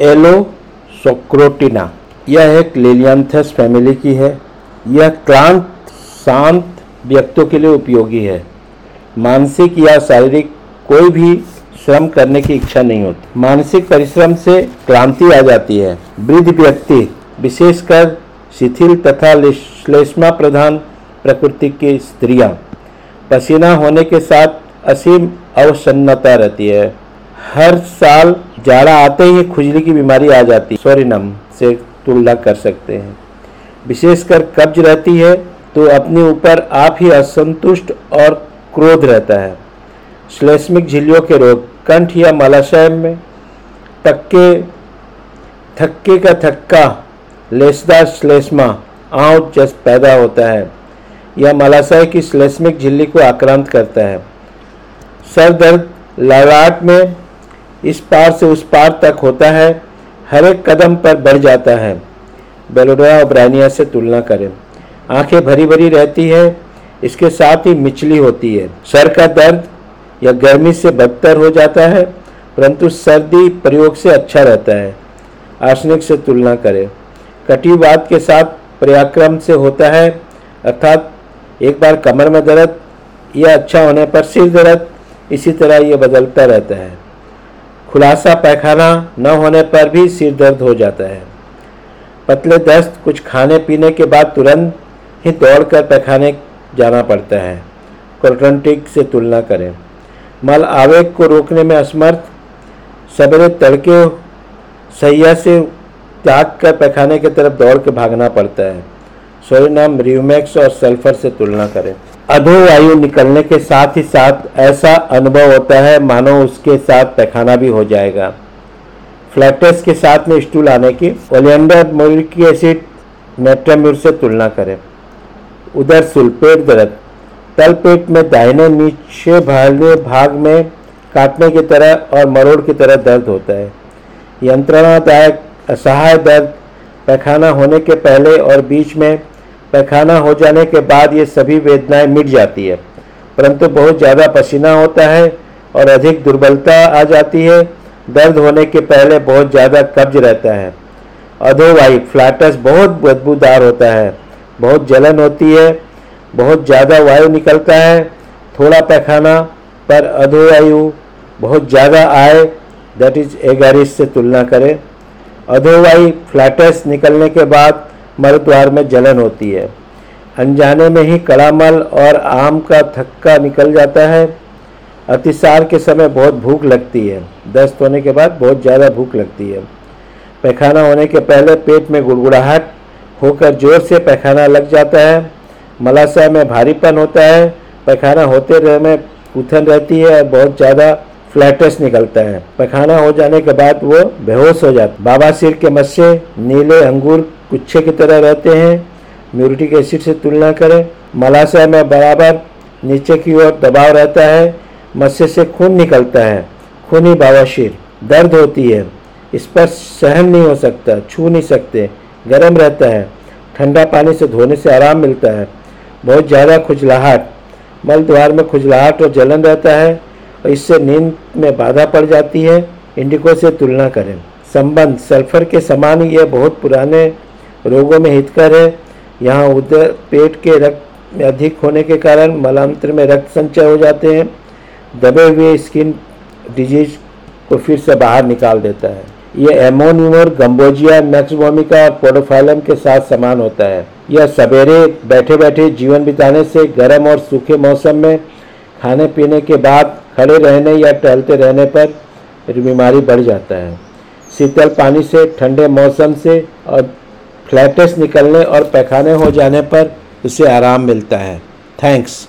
एलोसोक्रोटिना। यह एक लेलियांथस फैमिली की है। यह क्लांत शांत व्यक्तियों के लिए उपयोगी है। मानसिक या शारीरिक कोई भी श्रम करने की इच्छा नहीं होती। मानसिक परिश्रम से क्लांति आ जाती है। वृद्ध व्यक्ति, विशेषकर शिथिल तथा श्लेष्मा प्रधान प्रकृति की स्त्रियाँ, पसीना होने के साथ असीम अवसन्नता रहती है। हर साल जाड़ा आते ही खुजली की बीमारी आ जाती है। सोरिनम से तुलना कर सकते हैं। विशेषकर कब्ज रहती है तो अपने ऊपर आप ही असंतुष्ट और क्रोध रहता है। श्लेष्मिक झिल्लियों के रोग, कंठ या मलाशय में तक्के थक्के का थक्का, लेसदार श्लेष्मा आउट जस पैदा होता है यह मलाशय की श्लेष्मिक झिल्ली को आक्रांत करता है। सर दर्द लड़ाट में इस पार से उस पार तक होता है, हर एक कदम पर बढ़ जाता है। बेलोडोरा और ब्रानिया से तुलना करें। आँखें भरी भरी रहती है, इसके साथ ही मिचली होती है। सर का दर्द या गर्मी से बदतर हो जाता है, परंतु सर्दी प्रयोग से अच्छा रहता है। आर्सनिक से तुलना करें। कटिवाद के साथ पर्याक्रम से होता है, अर्थात एक बार कमर में दर्द या अच्छा होने पर सिर दर्द, इसी तरह ये बदलता रहता है। खुलासा पैखाना न होने पर भी सिर दर्द हो जाता है। पतले दस्त कुछ खाने पीने के बाद तुरंत ही दौड़कर पैखाने जाना पड़ता है। कोल्ट्रंटिक से तुलना करें। मल आवेग को रोकने में असमर्थ सवेरे तड़के सैया से त्याग कर पैखाने की तरफ़ दौड़ के भागना पड़ता है। सोरिनाम रिवमैक्स और सल्फ़र से तुलना करें। अधोवायु निकलने के साथ ही साथ ऐसा अनुभव होता है, मानो उसके साथ पैखाना भी हो जाएगा। फ्लैटस के साथ में स्टूल आने की ओलियंडर मोरिक एसिड नेट्राम्यूर से तुलना करें। उधर सुलपेट दर्द तल पेट में दाहिने नीचे भाले भाग में काटने की तरह और मरोड़ की तरह दर्द होता है। यंत्रणादायक, असहाय दर्द, पैखाना होने के पहले और बीच में पैखाना हो जाने के बाद ये सभी वेदनाएँ मिट जाती है। परंतु बहुत ज़्यादा पसीना होता है और अधिक दुर्बलता आ जाती है। दर्द होने के पहले बहुत ज़्यादा कब्ज रहता है। अधोवायु फ्लैटस बहुत बदबूदार होता है। बहुत जलन होती है, बहुत ज़्यादा वायु निकलता है। थोड़ा पैखाना पर अधोवायु बहुत ज़्यादा आए दैट इज़ एगारिस से तुलना करें। अधोवायु फ्लैटस निकलने के बाद मलद्वार में जलन होती है। अनजाने में ही कड़ामल और आम का थक्का निकल जाता है। अतिसार के समय बहुत भूख लगती है। दस्त होने के बाद बहुत ज़्यादा भूख लगती है। पैखाना होने के पहले पेट में गुड़गुड़ाहट होकर ज़ोर से पैखाना लग जाता है। मलाशय में भारीपन होता है। पैखाना होते रहे में उथन रहती है और बहुत ज़्यादा फ्लैटस निकलता है। पखाना हो जाने के बाद वो बेहोश हो जाता बाबा सिर के मस्से, नीले अंगूर गुच्छे की तरह रहते हैं। म्यूरिटिक एसिड से तुलना करें। मलाशय में बराबर नीचे की ओर दबाव रहता है। मस्से से खून निकलता है। खूनी बावाशीर दर्द होती है। इस पर सहन नहीं हो सकता, छू नहीं सकते। गर्म रहता है। ठंडा पानी से धोने से आराम मिलता है। बहुत ज़्यादा खुजलाहट। मल द्वार में खुजलाहट और जलन रहता है। और इससे नींद में बाधा पड़ जाती है। इंडिको से तुलना करें। संबंध, सल्फ़र के समान यह बहुत पुराने रोगों में हितकर है। यहाँ उधर पेट के रक्त में अधिक होने के कारण मलांतर में रक्त संचय हो जाते हैं। दबे हुए स्किन डिज़ीज़ को फिर से बाहर निकाल देता है। यह एमोनिमोर गम्बोजिया मैक्सबोमिका और पोडोफाइलम के साथ समान होता है। यह सवेरे बैठे बैठे जीवन बिताने से गर्म और सूखे मौसम में खाने पीने के बाद खड़े रहने या टहलते रहने पर बीमारी बढ़ जाता है। शीतल पानी से, ठंडे मौसम से और फ्लैटस निकलने और पैखाने हो जाने पर उसे आराम मिलता है। थैंक्स